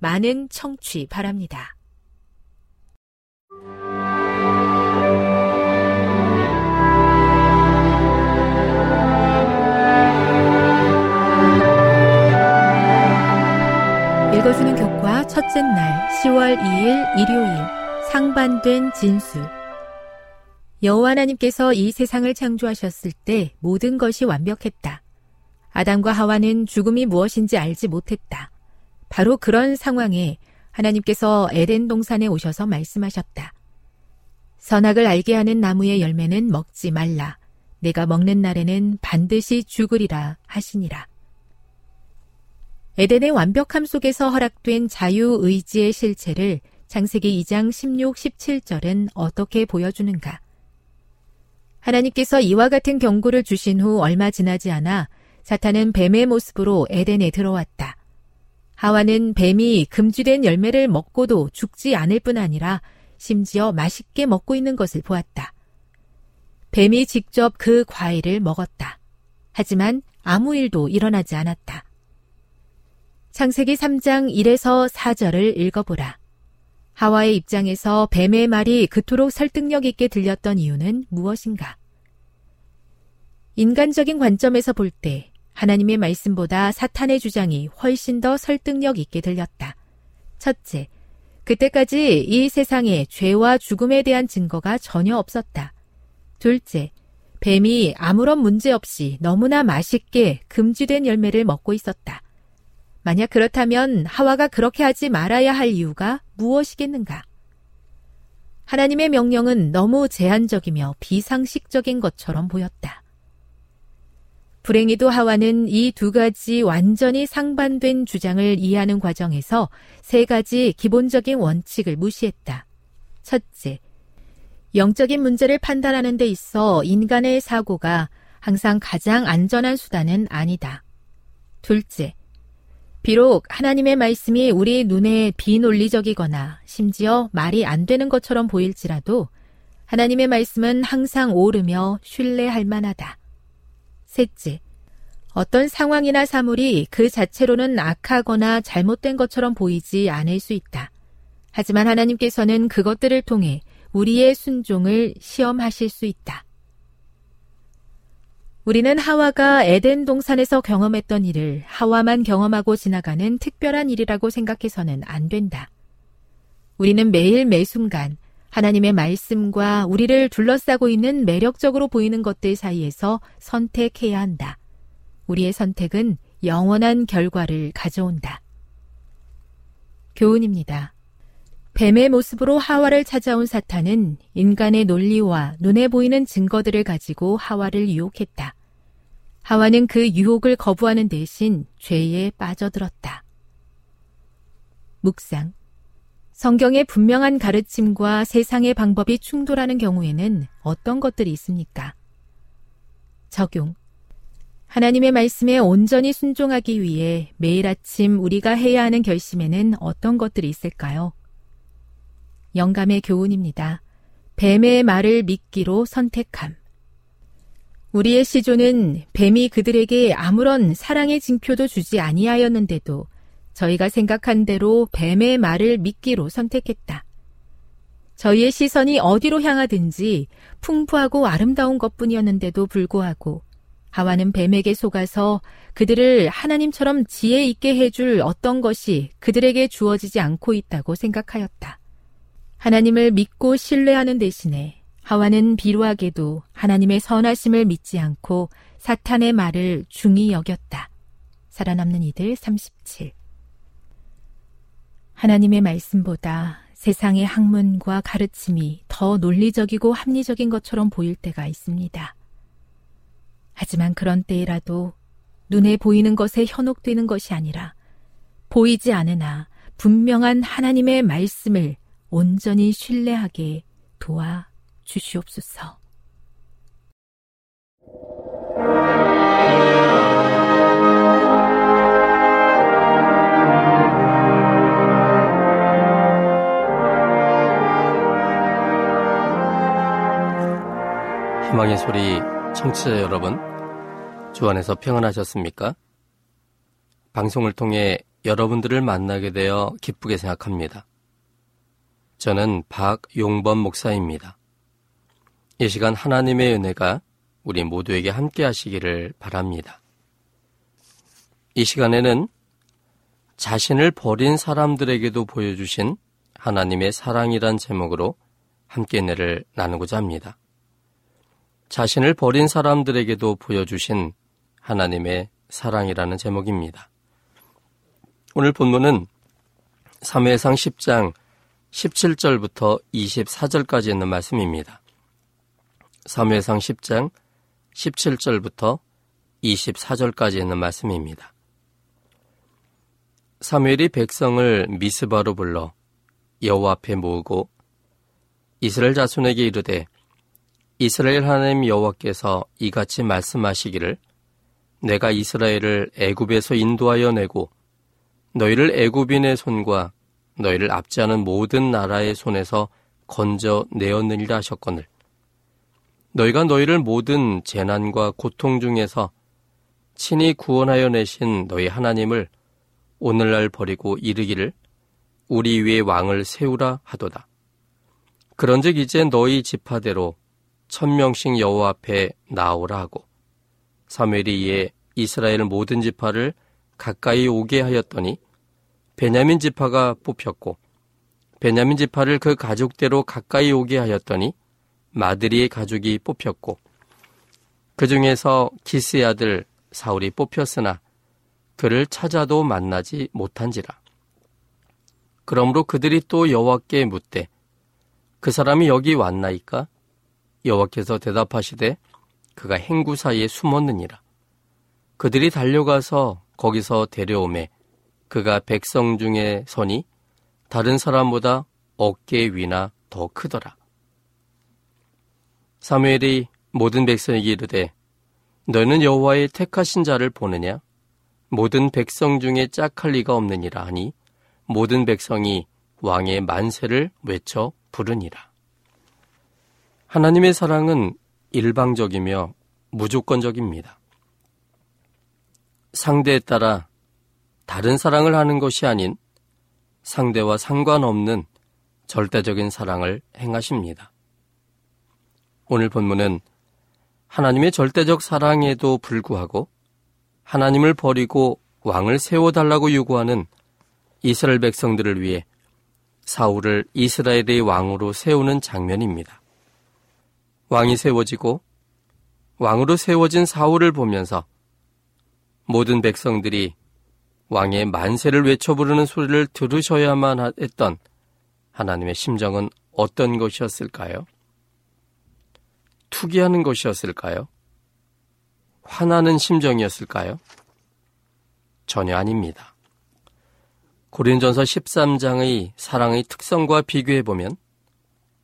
많은 청취 바랍니다. 읽어주는 교과 첫째 날 10월 2일 일요일 상반된 진수 여호와 하나님께서 이 세상을 창조하셨을 때 모든 것이 완벽했다. 아담과 하와는 죽음이 무엇인지 알지 못했다. 바로 그런 상황에 하나님께서 에덴 동산에 오셔서 말씀하셨다. 선악을 알게 하는 나무의 열매는 먹지 말라. 내가 먹는 날에는 반드시 죽으리라 하시니라. 에덴의 완벽함 속에서 허락된 자유의지의 실체를 창세기 2장 16, 17절은 어떻게 보여주는가? 하나님께서 이와 같은 경고를 주신 후 얼마 지나지 않아 사탄은 뱀의 모습으로 에덴에 들어왔다. 하와는 뱀이 금지된 열매를 먹고도 죽지 않을 뿐 아니라 심지어 맛있게 먹고 있는 것을 보았다. 뱀이 직접 그 과일을 먹었다. 하지만 아무 일도 일어나지 않았다. 창세기 3장 1에서 4절을 읽어보라. 하와의 입장에서 뱀의 말이 그토록 설득력 있게 들렸던 이유는 무엇인가? 인간적인 관점에서 볼 때 하나님의 말씀보다 사탄의 주장이 훨씬 더 설득력 있게 들렸다. 첫째, 그때까지 이 세상에 죄와 죽음에 대한 증거가 전혀 없었다. 둘째, 뱀이 아무런 문제 없이 너무나 맛있게 금지된 열매를 먹고 있었다. 만약 그렇다면 하와가 그렇게 하지 말아야 할 이유가 무엇이겠는가? 하나님의 명령은 너무 제한적이며 비상식적인 것처럼 보였다. 불행히도 하와는 이 두 가지 완전히 상반된 주장을 이해하는 과정에서 세 가지 기본적인 원칙을 무시했다. 첫째, 영적인 문제를 판단하는 데 있어 인간의 사고가 항상 가장 안전한 수단은 아니다. 둘째, 비록 하나님의 말씀이 우리 눈에 비논리적이거나 심지어 말이 안 되는 것처럼 보일지라도 하나님의 말씀은 항상 옳으며 신뢰할 만하다. 셋째, 어떤 상황이나 사물이 그 자체로는 악하거나 잘못된 것처럼 보이지 않을 수 있다. 하지만 하나님께서는 그것들을 통해 우리의 순종을 시험하실 수 있다. 우리는 하와가 에덴 동산에서 경험했던 일을 하와만 경험하고 지나가는 특별한 일이라고 생각해서는 안 된다. 우리는 매일 매순간 하나님의 말씀과 우리를 둘러싸고 있는 매력적으로 보이는 것들 사이에서 선택해야 한다. 우리의 선택은 영원한 결과를 가져온다. 교훈입니다. 뱀의 모습으로 하와를 찾아온 사탄은 인간의 논리와 눈에 보이는 증거들을 가지고 하와를 유혹했다. 하와는 그 유혹을 거부하는 대신 죄에 빠져들었다. 묵상. 성경의 분명한 가르침과 세상의 방법이 충돌하는 경우에는 어떤 것들이 있습니까? 적용. 하나님의 말씀에 온전히 순종하기 위해 매일 아침 우리가 해야 하는 결심에는 어떤 것들이 있을까요? 영감의 교훈입니다. 뱀의 말을 믿기로 선택함. 우리의 시조는 뱀이 그들에게 아무런 사랑의 징표도 주지 아니하였는데도 저희가 생각한 대로 뱀의 말을 믿기로 선택했다. 저희의 시선이 어디로 향하든지 풍부하고 아름다운 것뿐이었는데도 불구하고 하와는 뱀에게 속아서 그들을 하나님처럼 지혜 있게 해줄 어떤 것이 그들에게 주어지지 않고 있다고 생각하였다. 하나님을 믿고 신뢰하는 대신에 하와는 비루하게도 하나님의 선하심을 믿지 않고 사탄의 말을 중히 여겼다. 살아남는 이들 37. 하나님의 말씀보다 세상의 학문과 가르침이 더 논리적이고 합리적인 것처럼 보일 때가 있습니다. 하지만 그런 때라도 눈에 보이는 것에 현혹되는 것이 아니라 보이지 않으나 분명한 하나님의 말씀을 온전히 신뢰하게 도와 주시옵소서. 희망의 소리 청취자 여러분, 주 안에서 평안하셨습니까? 방송을 통해 여러분들을 만나게 되어 기쁘게 생각합니다. 저는 박용범 목사입니다. 이 시간 하나님의 은혜가 우리 모두에게 함께 하시기를 바랍니다. 이 시간에는 자신을 버린 사람들에게도 보여주신 하나님의 사랑이란 제목으로 함께 은혜를 나누고자 합니다. 자신을 버린 사람들에게도 보여주신 하나님의 사랑이라는 제목입니다. 오늘 본문은 3회상 10장 17절부터 24절까지 있는 말씀입니다. 3회상 10장 17절부터 24절까지 있는 말씀입니다. 사무엘이 백성을 미스바로 불러 여호와 앞에 모으고 이스라엘 자손에게 이르되 이스라엘 하나님 여호와께서 이같이 말씀하시기를 내가 이스라엘을 애굽에서 인도하여 내고 너희를 애굽인의 손과 너희를 압지하는 모든 나라의 손에서 건져 내었느니라 하셨거늘 너희가 너희를 모든 재난과 고통 중에서 친히 구원하여 내신 너희 하나님을 오늘날 버리고 이르기를 우리 위에 왕을 세우라 하도다. 그런즉 이제 너희 지파대로 천명씩 여호와 앞에 나오라 하고 사무엘이 이에 이스라엘 모든 지파를 가까이 오게 하였더니 베냐민 지파가 뽑혔고 베냐민 지파를 그 가족대로 가까이 오게 하였더니 마드리의 가족이 뽑혔고 그 중에서 기스의 아들 사울이 뽑혔으나 그를 찾아도 만나지 못한지라. 그러므로 그들이 또 여호와께 묻되 그 사람이 여기 왔나이까? 여호와께서 대답하시되 그가 행구 사이에 숨었느니라. 그들이 달려가서 거기서 데려오매 그가 백성 중에 선이 다른 사람보다 어깨 위나 더 크더라. 사무엘이 모든 백성에게 이르되 너는 여호와의 택하신 자를 보느냐? 모든 백성 중에 짝할 리가 없느니라 하니 모든 백성이 왕의 만세를 외쳐 부르니라. 하나님의 사랑은 일방적이며 무조건적입니다. 상대에 따라 다른 사랑을 하는 것이 아닌 상대와 상관없는 절대적인 사랑을 행하십니다. 오늘 본문은 하나님의 절대적 사랑에도 불구하고 하나님을 버리고 왕을 세워달라고 요구하는 이스라엘 백성들을 위해 사울을 이스라엘의 왕으로 세우는 장면입니다. 왕이 세워지고 왕으로 세워진 사울을 보면서 모든 백성들이 왕의 만세를 외쳐 부르는 소리를 들으셔야만 했던 하나님의 심정은 어떤 것이었을까요? 투기하는 것이었을까요? 화나는 심정이었을까요? 전혀 아닙니다. 고린전서 13장의 사랑의 특성과 비교해 보면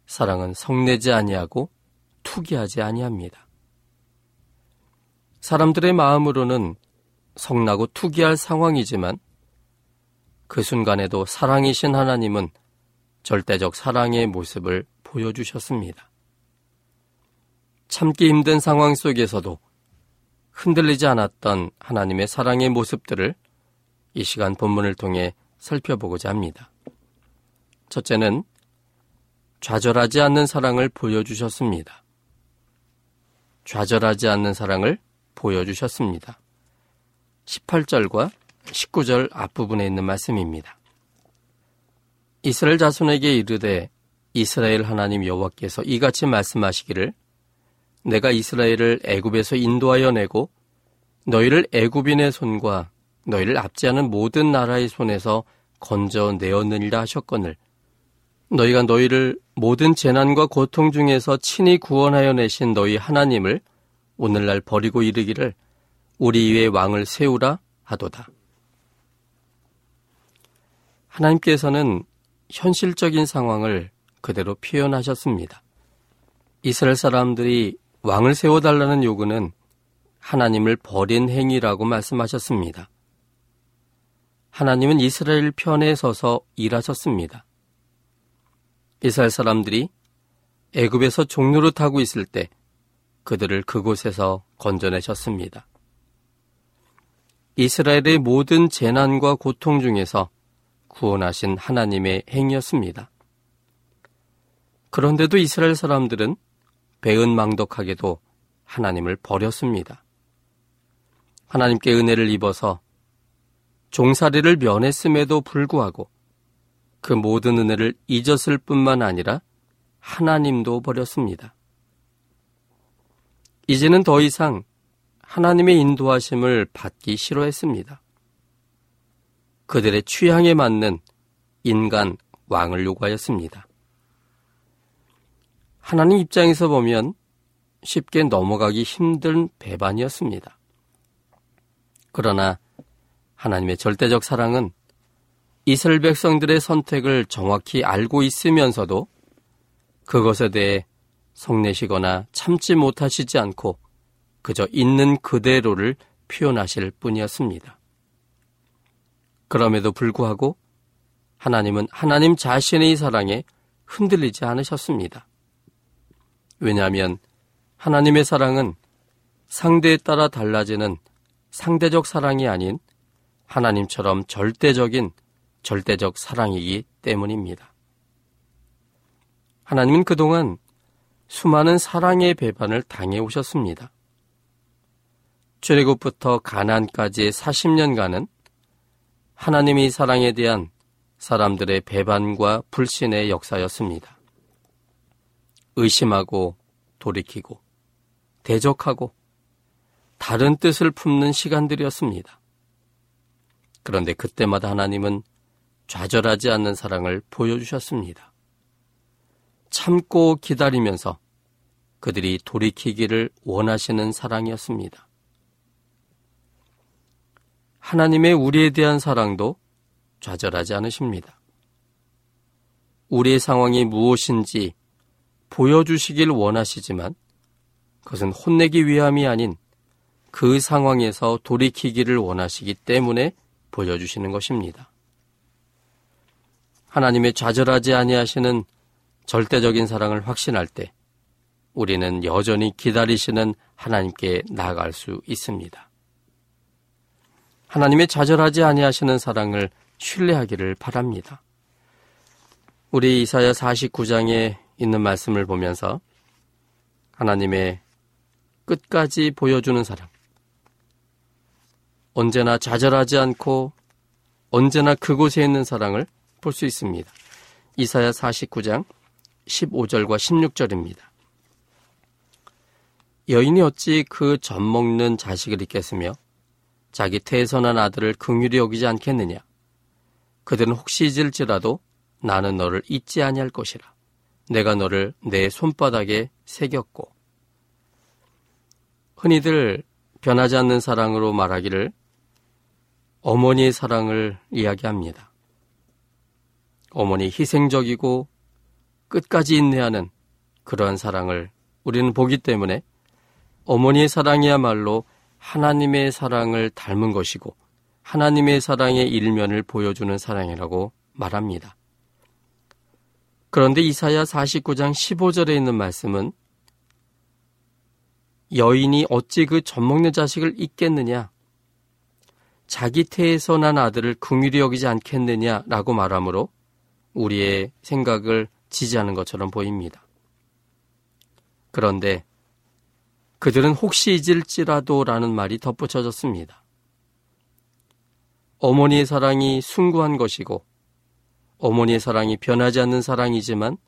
사랑은 성내지 아니하고 투기하지 아니합니다. 사람들의 마음으로는 성나고 투기할 상황이지만 그 순간에도 사랑이신 하나님은 절대적 사랑의 모습을 보여주셨습니다. 참기 힘든 상황 속에서도 흔들리지 않았던 하나님의 사랑의 모습들을 이 시간 본문을 통해 살펴보고자 합니다. 첫째는 좌절하지 않는 사랑을 보여주셨습니다. 좌절하지 않는 사랑을 보여주셨습니다. 18절과 19절 앞부분에 있는 말씀입니다. 이스라엘 자손에게 이르되 이스라엘 하나님 여호와께서 이같이 말씀하시기를 내가 이스라엘을 애굽에서 인도하여 내고 너희를 애굽인의 손과 너희를 압지하는 모든 나라의 손에서 건져 내었느니라 하셨거늘 너희가 너희를 모든 재난과 고통 중에서 친히 구원하여 내신 너희 하나님을 오늘날 버리고 이르기를 우리 위에 왕을 세우라 하도다. 하나님께서는 현실적인 상황을 그대로 표현하셨습니다. 이스라엘 사람들이 왕을 세워달라는 요구는 하나님을 버린 행위라고 말씀하셨습니다. 하나님은 이스라엘 편에 서서 일하셨습니다. 이스라엘 사람들이 애굽에서 종로를 타고 있을 때 그들을 그곳에서 건져내셨습니다. 이스라엘의 모든 재난과 고통 중에서 구원하신 하나님의 행위였습니다. 그런데도 이스라엘 사람들은 배은망덕하게도 하나님을 버렸습니다. 하나님께 은혜를 입어서 종살이를 면했음에도 불구하고 그 모든 은혜를 잊었을 뿐만 아니라 하나님도 버렸습니다. 이제는 더 이상 하나님의 인도하심을 받기 싫어했습니다. 그들의 취향에 맞는 인간 왕을 요구하였습니다. 하나님 입장에서 보면 쉽게 넘어가기 힘든 배반이었습니다. 그러나 하나님의 절대적 사랑은 이스라엘 백성들의 선택을 정확히 알고 있으면서도 그것에 대해 성내시거나 참지 못하시지 않고 그저 있는 그대로를 표현하실 뿐이었습니다. 그럼에도 불구하고 하나님은 하나님 자신의 사랑에 흔들리지 않으셨습니다. 왜냐하면 하나님의 사랑은 상대에 따라 달라지는 상대적 사랑이 아닌 하나님처럼 절대적인 절대적 사랑이기 때문입니다. 하나님은 그동안 수많은 사랑의 배반을 당해 오셨습니다. 출애굽부터 가난까지의 40년간은 하나님의 사랑에 대한 사람들의 배반과 불신의 역사였습니다. 의심하고 돌이키고 대적하고 다른 뜻을 품는 시간들이었습니다. 그런데 그때마다 하나님은 좌절하지 않는 사랑을 보여주셨습니다. 참고 기다리면서 그들이 돌이키기를 원하시는 사랑이었습니다. 하나님의 우리에 대한 사랑도 좌절하지 않으십니다. 우리의 상황이 무엇인지 보여주시길 원하시지만 그것은 혼내기 위함이 아닌 그 상황에서 돌이키기를 원하시기 때문에 보여주시는 것입니다. 하나님의 좌절하지 아니하시는 절대적인 사랑을 확신할 때 우리는 여전히 기다리시는 하나님께 나아갈 수 있습니다. 하나님의 좌절하지 아니하시는 사랑을 신뢰하기를 바랍니다. 우리 이사야 49장에 있는 말씀을 보면서 하나님의 끝까지 보여주는 사랑, 언제나 좌절하지 않고 언제나 그곳에 있는 사랑을 볼 수 있습니다. 이사야 49장 15절과 16절입니다. 여인이 어찌 그 젖 먹는 자식을 잊겠으며 자기 태선한 아들을 긍휼히 여기지 않겠느냐? 그들은 혹시 잊을지라도 나는 너를 잊지 아니할 것이라. 내가 너를 내 손바닥에 새겼고. 흔히들 변하지 않는 사랑으로 말하기를 어머니의 사랑을 이야기합니다. 어머니 희생적이고 끝까지 인내하는 그러한 사랑을 우리는 보기 때문에 어머니의 사랑이야말로 하나님의 사랑을 닮은 것이고 하나님의 사랑의 일면을 보여주는 사랑이라고 말합니다. 그런데 이사야 49장 15절에 있는 말씀은 여인이 어찌 그 젖먹는 자식을 잊겠느냐? 자기 태에서 난 아들을 궁휼히 여기지 않겠느냐라고 말하므로 우리의 생각을 지지하는 것처럼 보입니다. 그런데 그들은 혹시 잊을지라도 라는 말이 덧붙여졌습니다. 어머니의 사랑이 숭고한 것이고 어머니의 사랑이 변하지 않는 사랑이지만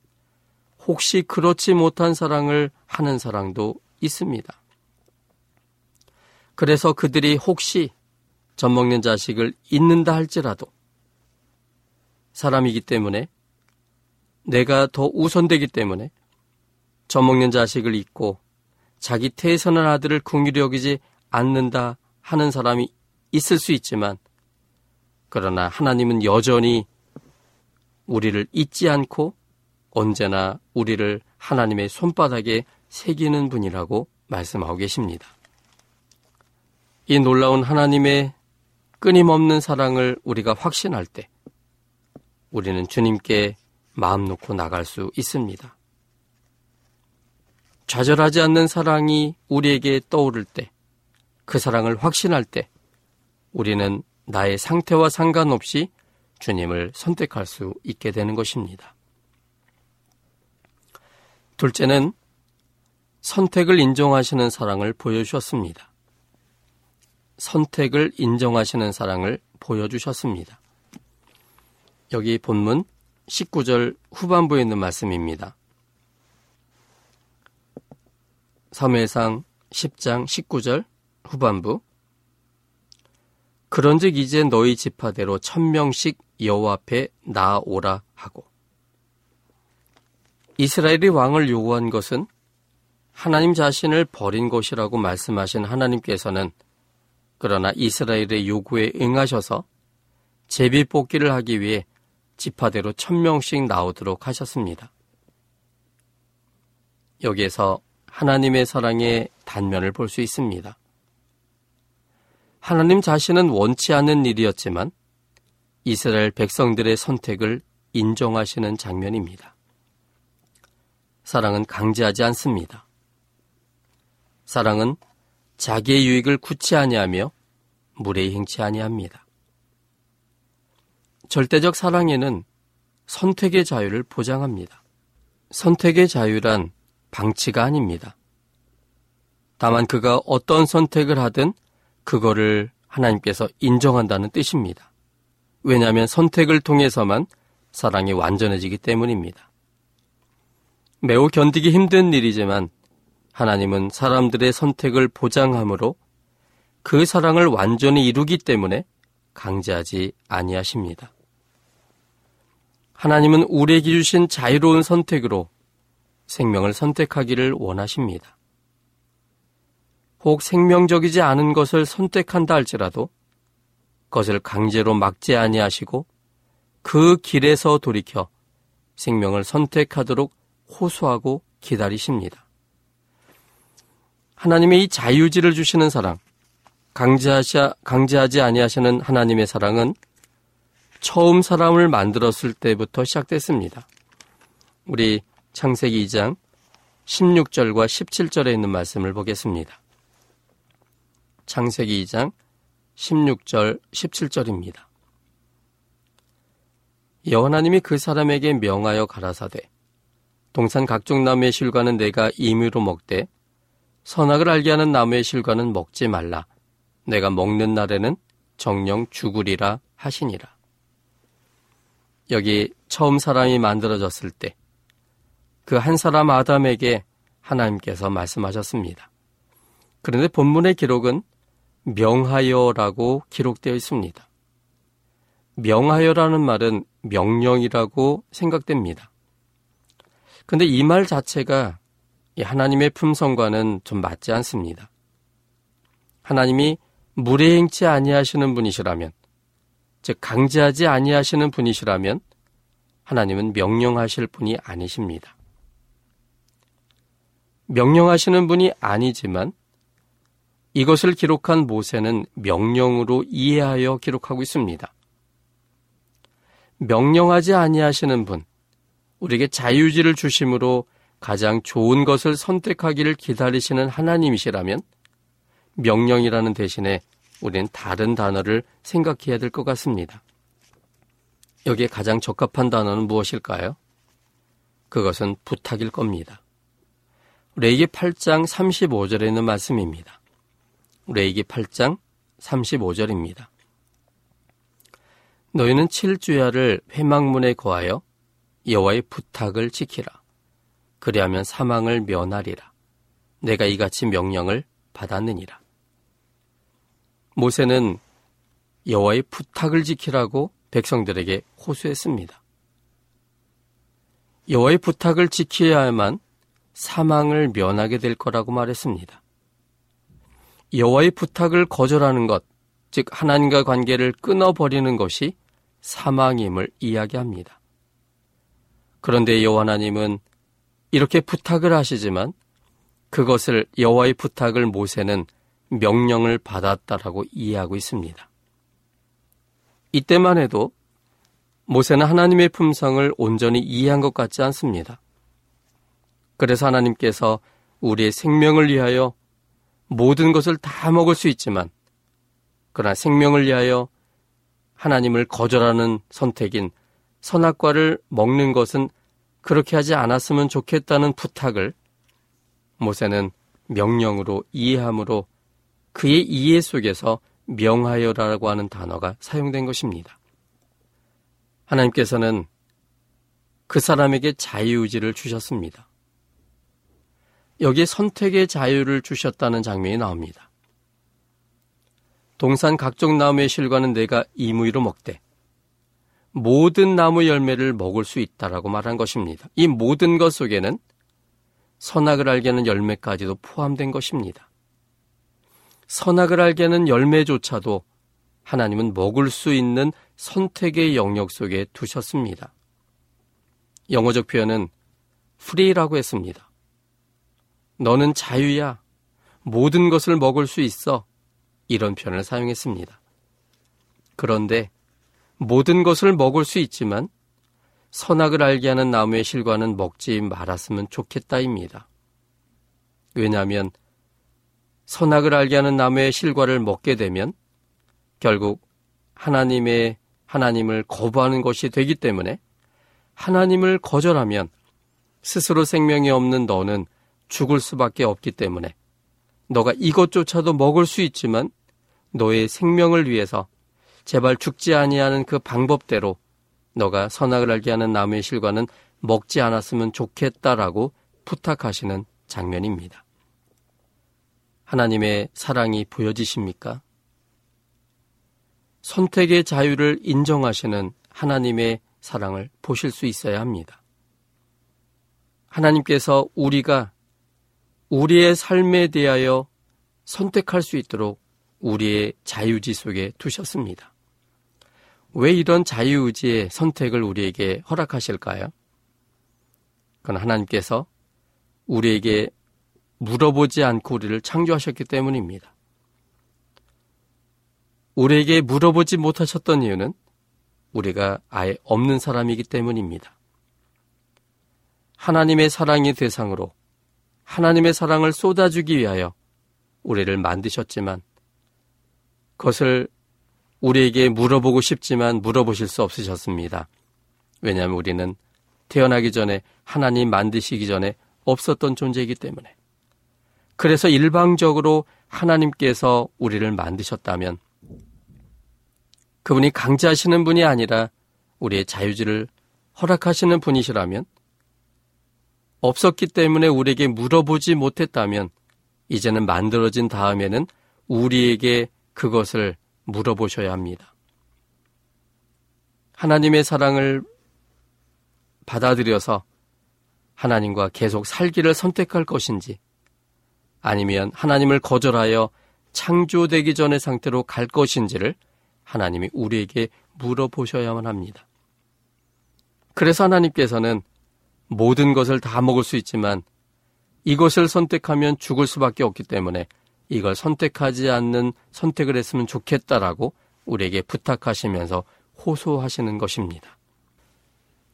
혹시 그렇지 못한 사랑을 하는 사랑도 있습니다. 그래서 그들이 혹시 젖먹는 자식을 잊는다 할지라도 사람이기 때문에 내가 더 우선되기 때문에 젖먹는 자식을 잊고 자기 태선한 아들을 궁휼히 여기지 않는다 하는 사람이 있을 수 있지만 그러나 하나님은 여전히 우리를 잊지 않고 언제나 우리를 하나님의 손바닥에 새기는 분이라고 말씀하고 계십니다. 이 놀라운 하나님의 끊임없는 사랑을 우리가 확신할 때 우리는 주님께 마음 놓고 나갈 수 있습니다. 좌절하지 않는 사랑이 우리에게 떠오를 때, 그 사랑을 확신할 때, 우리는 나의 상태와 상관없이 주님을 선택할 수 있게 되는 것입니다. 둘째는 선택을 인정하시는 사랑을 보여주셨습니다. 선택을 인정하시는 사랑을 보여주셨습니다. 여기 본문 19절 후반부에 있는 말씀입니다. 3회상 10장 19절 후반부 그런즉 이제 너희 지파대로 천명씩 여호와 앞에 나아오라 하고 이스라엘이 왕을 요구한 것은 하나님 자신을 버린 것이라고 말씀하신 하나님께서는 그러나 이스라엘의 요구에 응하셔서 제비 뽑기를 하기 위해 지파대로 천명씩 나오도록 하셨습니다. 여기에서 하나님의 사랑의 단면을 볼 수 있습니다. 하나님 자신은 원치 않은 일이었지만 이스라엘 백성들의 선택을 인정하시는 장면입니다. 사랑은 강제하지 않습니다. 사랑은 자기의 유익을 굳이 아니하며 무례히 행치 아니합니다. 절대적 사랑에는 선택의 자유를 보장합니다. 선택의 자유란 방치가 아닙니다. 다만 그가 어떤 선택을 하든 그거를 하나님께서 인정한다는 뜻입니다. 왜냐하면 선택을 통해서만 사랑이 완전해지기 때문입니다. 매우 견디기 힘든 일이지만 하나님은 사람들의 선택을 보장함으로 그 사랑을 완전히 이루기 때문에 강제하지 아니하십니다. 하나님은 우리에게 주신 자유로운 선택으로 생명을 선택하기를 원하십니다. 혹 생명적이지 않은 것을 선택한다 할지라도 그것을 강제로 막지 아니하시고 그 길에서 돌이켜 생명을 선택하도록 호소하고 기다리십니다. 하나님의 이 자유지를 주시는 사랑, 강제하시, 강제하지 아니하시는 하나님의 사랑은 처음 사람을 만들었을 때부터 시작됐습니다. 우리 창세기 2장 16절과 17절에 있는 말씀을 보겠습니다. 창세기 2장 16절 17절입니다. 여호나님이 그 사람에게 명하여 가라사대 동산 각종 나무의 실과는 내가 임의로 먹되 선악을 알게 하는 나무의 실과는 먹지 말라 내가 먹는 날에는 정령 죽으리라 하시니라. 여기 처음 사람이 만들어졌을 때 그 한 사람 아담에게 하나님께서 말씀하셨습니다. 그런데 본문의 기록은 명하여라고 기록되어 있습니다. 명하여라는 말은 명령이라고 생각됩니다. 근데 이 말 자체가 하나님의 품성과는 좀 맞지 않습니다. 하나님이 무례행치 아니하시는 분이시라면, 즉 강제하지 아니하시는 분이시라면 하나님은 명령하실 분이 아니십니다. 명령하시는 분이 아니지만 이것을 기록한 모세는 명령으로 이해하여 기록하고 있습니다. 명령하지 아니하시는 분, 우리에게 자유지를 주심으로 가장 좋은 것을 선택하기를 기다리시는 하나님이시라면 명령이라는 대신에 우리는 다른 단어를 생각해야 될 것 같습니다. 여기에 가장 적합한 단어는 무엇일까요? 그것은 부탁일 겁니다. 레이기 8장 35절에 있는 말씀입니다. 레이기 8장 35절입니다. 너희는 칠주야를 회막문에 거하여 여호와의 부탁을 지키라. 그리하면 사망을 면하리라. 내가 이같이 명령을 받았느니라. 모세는 여호와의 부탁을 지키라고 백성들에게 호소했습니다. 여호와의 부탁을 지켜야만 사망을 면하게 될 거라고 말했습니다. 여호와의 부탁을 거절하는 것, 즉 하나님과 관계를 끊어버리는 것이 사망임을 이야기합니다. 그런데 여호와 하나님은 이렇게 부탁을 하시지만 그것을 여호와의 부탁을 모세는 명령을 받았다라고 이해하고 있습니다. 이때만 해도 모세는 하나님의 품성을 온전히 이해한 것 같지 않습니다. 그래서 하나님께서 우리의 생명을 위하여 모든 것을 다 먹을 수 있지만 그러나 생명을 위하여 하나님을 거절하는 선택인 선악과를 먹는 것은 그렇게 하지 않았으면 좋겠다는 부탁을 모세는 명령으로 이해함으로 그의 이해 속에서 명하여라고 하는 단어가 사용된 것입니다. 하나님께서는 그 사람에게 자유의지를 주셨습니다. 여기에 선택의 자유를 주셨다는 장면이 나옵니다. 동산 각종 나무의 실과는 내가 이무이로 먹되 모든 나무 열매를 먹을 수 있다라고 말한 것입니다. 이 모든 것 속에는 선악을 알게 하는 열매까지도 포함된 것입니다. 선악을 알게 하는 열매조차도 하나님은 먹을 수 있는 선택의 영역 속에 두셨습니다. 영어적 표현은 free라고 했습니다. 너는 자유야. 모든 것을 먹을 수 있어. 이런 표현을 사용했습니다. 그런데 모든 것을 먹을 수 있지만 선악을 알게 하는 나무의 실과는 먹지 말았으면 좋겠다입니다. 왜냐하면 선악을 알게 하는 나무의 실과를 먹게 되면 결국 하나님의 하나님을 거부하는 것이 되기 때문에 하나님을 거절하면 스스로 생명이 없는 너는 죽을 수밖에 없기 때문에 너가 이것조차도 먹을 수 있지만 너의 생명을 위해서 제발 죽지 아니하는 그 방법대로 너가 선악을 알게 하는 나무의 실과는 먹지 않았으면 좋겠다라고 부탁하시는 장면입니다. 하나님의 사랑이 보여지십니까? 선택의 자유를 인정하시는 하나님의 사랑을 보실 수 있어야 합니다. 하나님께서 우리가 우리의 삶에 대하여 선택할 수 있도록 우리의 자유지 속에 두셨습니다. 왜 이런 자유의지의 선택을 우리에게 허락하실까요? 그건 하나님께서 우리에게 물어보지 않고 우리를 창조하셨기 때문입니다. 우리에게 물어보지 못하셨던 이유는 우리가 아예 없는 사람이기 때문입니다. 하나님의 사랑의 대상으로 하나님의 사랑을 쏟아주기 위하여 우리를 만드셨지만 그것을 우리에게 물어보고 싶지만 물어보실 수 없으셨습니다. 왜냐하면 우리는 태어나기 전에 하나님 만드시기 전에 없었던 존재이기 때문에. 그래서 일방적으로 하나님께서 우리를 만드셨다면 그분이 강제하시는 분이 아니라 우리의 자유지를 허락하시는 분이시라면 없었기 때문에 우리에게 물어보지 못했다면 이제는 만들어진 다음에는 우리에게 그것을 물어보셔야 합니다. 하나님의 사랑을 받아들여서 하나님과 계속 살기를 선택할 것인지 아니면 하나님을 거절하여 창조되기 전의 상태로 갈 것인지를 하나님이 우리에게 물어보셔야만 합니다. 그래서 하나님께서는 모든 것을 다 먹을 수 있지만 이것을 선택하면 죽을 수밖에 없기 때문에 이걸 선택하지 않는 선택을 했으면 좋겠다라고 우리에게 부탁하시면서 호소하시는 것입니다.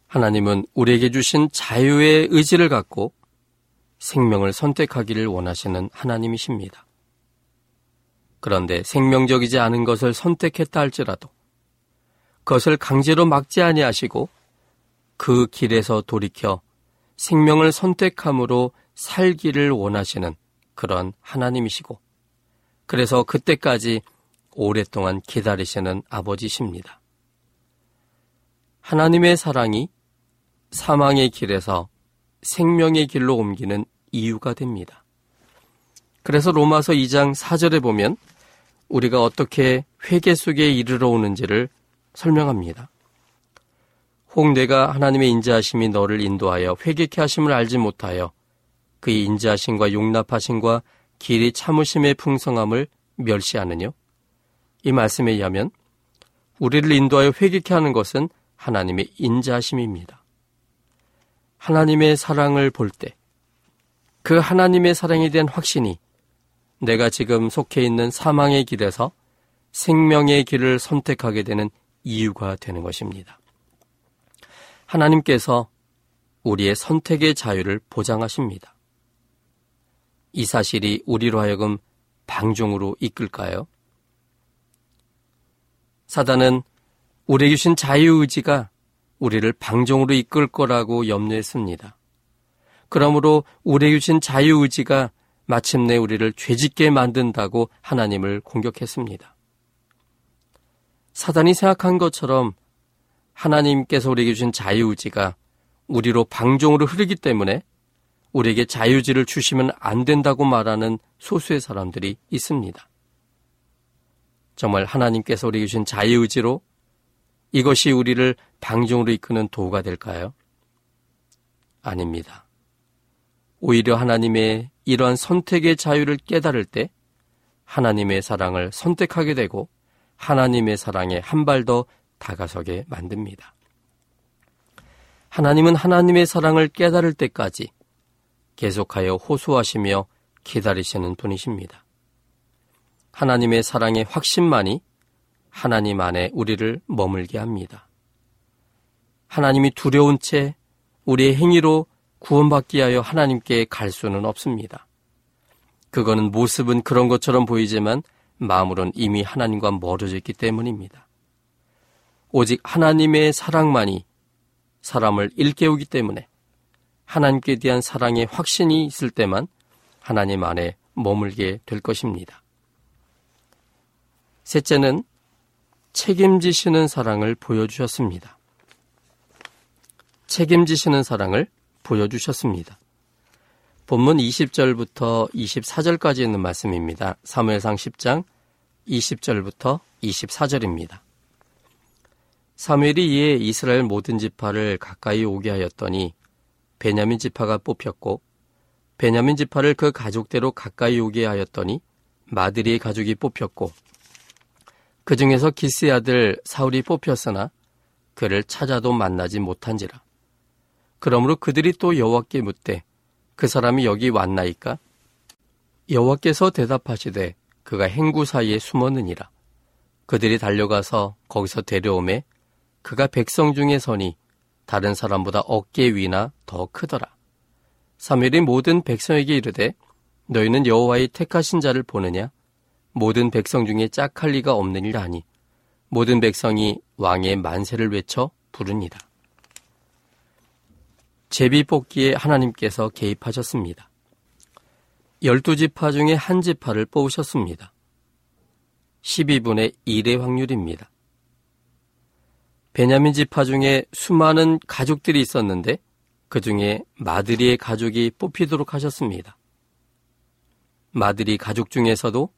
하나님은 우리에게 주신 자유의 의지를 갖고 생명을 선택하기를 원하시는 하나님이십니다. 그런데 생명적이지 않은 것을 선택했다 할지라도 그것을 강제로 막지 아니하시고 그 길에서 돌이켜 생명을 선택함으로 살기를 원하시는 그런 하나님이시고 그래서 그때까지 오랫동안 기다리시는 아버지십니다. 하나님의 사랑이 사망의 길에서 생명의 길로 옮기는 이유가 됩니다. 그래서 로마서 2장 4절에 보면 우리가 어떻게 회개 속에 이르러 오는지를 설명합니다. 혹 내가 하나님의 인자하심이 너를 인도하여 회개케 하심을 알지 못하여 그의 인자하심과 용납하심과 길이 참으심의 풍성함을 멸시하느뇨? 이 말씀에 의하면 우리를 인도하여 회개케 하는 것은 하나님의 인자하심입니다. 하나님의 사랑을 볼 때 그 하나님의 사랑에 대한 확신이 내가 지금 속해 있는 사망의 길에서 생명의 길을 선택하게 되는 이유가 되는 것입니다. 하나님께서 우리의 선택의 자유를 보장하십니다. 이 사실이 우리로 하여금 방종으로 이끌까요? 사단은 우리에게 주신 자유의지가 우리를 방종으로 이끌 거라고 염려했습니다. 그러므로 우리에게 주신 자유의지가 마침내 우리를 죄짓게 만든다고 하나님을 공격했습니다. 사단이 생각한 것처럼 하나님께서 우리에게 주신 자유의지가 우리로 방종으로 흐르기 때문에 우리에게 자유지를 주시면 안 된다고 말하는 소수의 사람들이 있습니다. 정말 하나님께서 우리에게 주신 자유의지로 이것이 우리를 방종으로 이끄는 도구가 될까요? 아닙니다. 오히려 하나님의 이러한 선택의 자유를 깨달을 때 하나님의 사랑을 선택하게 되고 하나님의 사랑에 한 발 더 다가서게 만듭니다. 하나님은 하나님의 사랑을 깨달을 때까지 계속하여 호소하시며 기다리시는 분이십니다. 하나님의 사랑의 확신만이 하나님 안에 우리를 머물게 합니다. 하나님이 두려운 채 우리의 행위로 구원받기 하여 하나님께 갈 수는 없습니다. 그거는 모습은 그런 것처럼 보이지만 마음으론 이미 하나님과 멀어져 있기 때문입니다. 오직 하나님의 사랑만이 사람을 일깨우기 때문에 하나님께 대한 사랑의 확신이 있을 때만 하나님 안에 머물게 될 것입니다. 셋째는 책임지시는 사랑을 보여주셨습니다. 책임지시는 사랑을 보여주셨습니다. 본문 20절부터 24절까지 있는 말씀입니다. 사무엘상 10장 20절부터 24절입니다. 사무엘이 이에 이스라엘 모든 지파를 가까이 오게 하였더니 베냐민 지파가 뽑혔고 베냐민 지파를 그 가족대로 가까이 오게 하였더니 마드리의 가족이 뽑혔고 그 중에서 기스의 아들 사울이 뽑혔으나 그를 찾아도 만나지 못한지라. 그러므로 그들이 또 여호와께 묻되 그 사람이 여기 왔나이까? 여호와께서 대답하시되 그가 행구 사이에 숨었느니라. 그들이 달려가서 거기서 데려오매 그가 백성 중에 서니 다른 사람보다 어깨 위나 더 크더라. 사무엘이 모든 백성에게 이르되 너희는 여호와의 택하신 자를 보느냐? 모든 백성 중에 짝할 리가 없느니라 하니 모든 백성이 왕의 만세를 외쳐 부르니라. 제비 뽑기에 하나님께서 개입하셨습니다. 열두 지파 중에 한 지파를 뽑으셨습니다. 12분의 1의 확률입니다. 베냐민 지파 중에 수많은 가족들이 있었는데 그 중에 마드리의 가족이 뽑히도록 하셨습니다. 마드리 가족 중에서도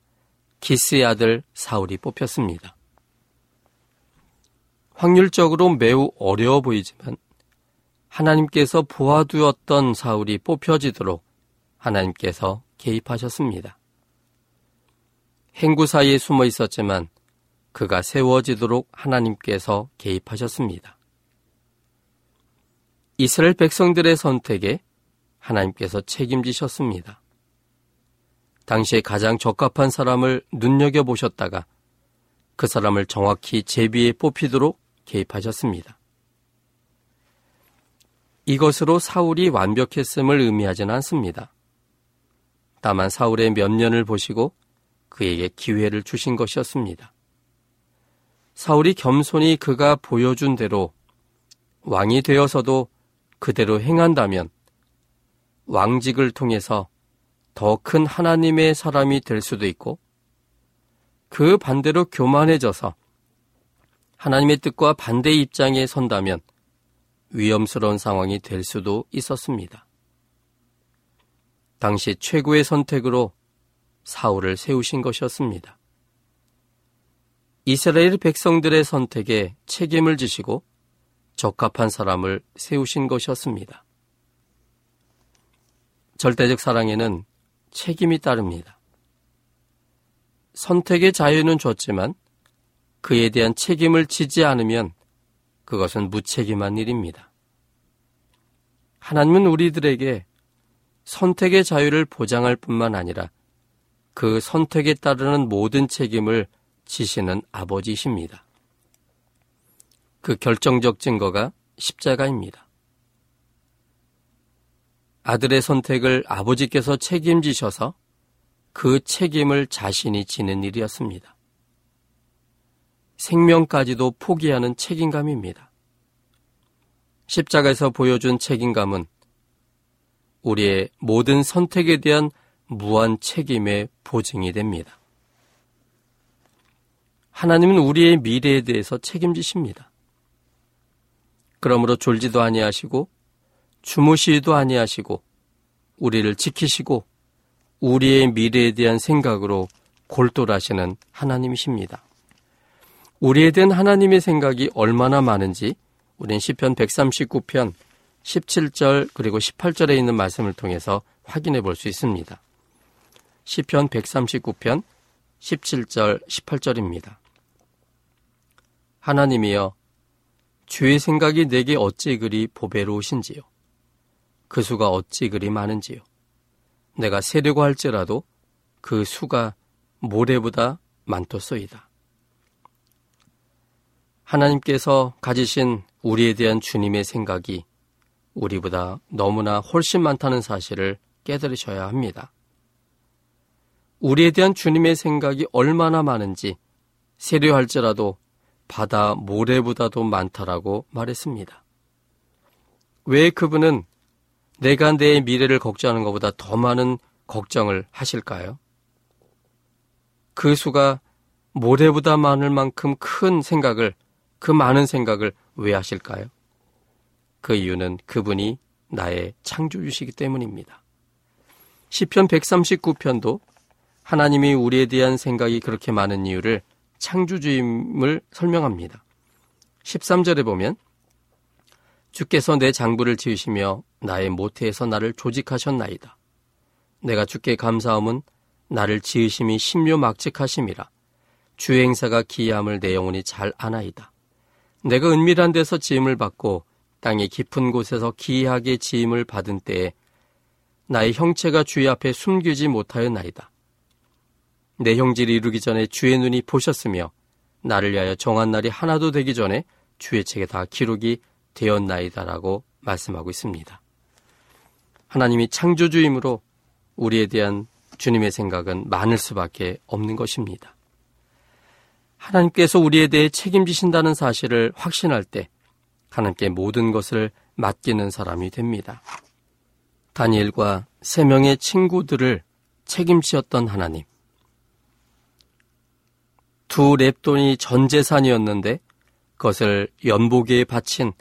기스의 아들 사울이 뽑혔습니다. 확률적으로 매우 어려워 보이지만 하나님께서 보아두었던 사울이 뽑혀지도록 하나님께서 개입하셨습니다. 행구 사이에 숨어 있었지만 그가 세워지도록 하나님께서 개입하셨습니다. 이스라엘 백성들의 선택에 하나님께서 책임지셨습니다. 당시에 가장 적합한 사람을 눈여겨보셨다가 그 사람을 정확히 제비에 뽑히도록 개입하셨습니다. 이것으로 사울이 완벽했음을 의미하지는 않습니다. 다만 사울의 몇 년을 보시고 그에게 기회를 주신 것이었습니다. 사울이 겸손히 그가 보여준 대로 왕이 되어서도 그대로 행한다면 왕직을 통해서 더 큰 하나님의 사람이 될 수도 있고 그 반대로 교만해져서 하나님의 뜻과 반대 입장에 선다면 위험스러운 상황이 될 수도 있었습니다. 당시 최고의 선택으로 사울을 세우신 것이었습니다. 이스라엘 백성들의 선택에 책임을 지시고 적합한 사람을 세우신 것이었습니다. 절대적 사랑에는 책임이 따릅니다. 선택의 자유는 줬지만 그에 대한 책임을 지지 않으면 그것은 무책임한 일입니다. 하나님은 우리들에게 선택의 자유를 보장할 뿐만 아니라 그 선택에 따르는 모든 책임을 지시는 아버지이십니다. 그 결정적 증거가 십자가입니다. 아들의 선택을 아버지께서 책임지셔서 그 책임을 자신이 지는 일이었습니다. 생명까지도 포기하는 책임감입니다. 십자가에서 보여준 책임감은 우리의 모든 선택에 대한 무한 책임의 보증이 됩니다. 하나님은 우리의 미래에 대해서 책임지십니다. 그러므로 졸지도 아니하시고 주무시도 아니하시고 우리를 지키시고 우리의 미래에 대한 생각으로 골똘하시는 하나님이십니다. 우리에 대한 하나님의 생각이 얼마나 많은지 우린 시편 139편 17절 그리고 18절에 있는 말씀을 통해서 확인해 볼 수 있습니다. 시편 139편 17절 18절입니다. 하나님이여 주의 생각이 내게 어찌 그리 보배로우신지요 그 수가 어찌 그리 많은지요 내가 세려고 할지라도 그 수가 모래보다 많토소이다. 하나님께서 가지신 우리에 대한 주님의 생각이 우리보다 너무나 훨씬 많다는 사실을 깨달으셔야 합니다. 우리에 대한 주님의 생각이 얼마나 많은지 세려할지라도 바다 모래보다도 많다라고 말했습니다. 왜 그분은 내가 내 미래를 걱정하는 것보다 더 많은 걱정을 하실까요? 그 수가 모래보다 많을 만큼 큰 생각을, 그 많은 생각을 왜 하실까요? 그 이유는 그분이 나의 창조주시기 때문입니다. 시편 139편도 하나님이 우리에 대한 생각이 그렇게 많은 이유를 창조주임을 설명합니다. 13절에 보면 주께서 내 장부를 지으시며 나의 모태에서 나를 조직하셨나이다. 내가 주께 감사함은 나를 지으심이 신묘막직하심이라. 주의 행사가 기이함을 내 영혼이 잘 아나이다. 내가 은밀한 데서 지음을 받고 땅의 깊은 곳에서 기이하게 지음을 받은 때에 나의 형체가 주의 앞에 숨기지 못하였나이다. 내 형질이 이루기 전에 주의 눈이 보셨으며 나를 위하여 정한 날이 하나도 되기 전에 주의 책에 다 기록이 되었나이다라고 말씀하고 있습니다. 하나님이 창조주임으로 우리에 대한 주님의 생각은 많을 수밖에 없는 것입니다. 하나님께서 우리에 대해 책임지신다는 사실을 확신할 때 하나님께 모든 것을 맡기는 사람이 됩니다. 다니엘과 세 명의 친구들을 책임지었던 하나님. 두 랩돈이 전 재산이었는데 그것을 연보기에 바친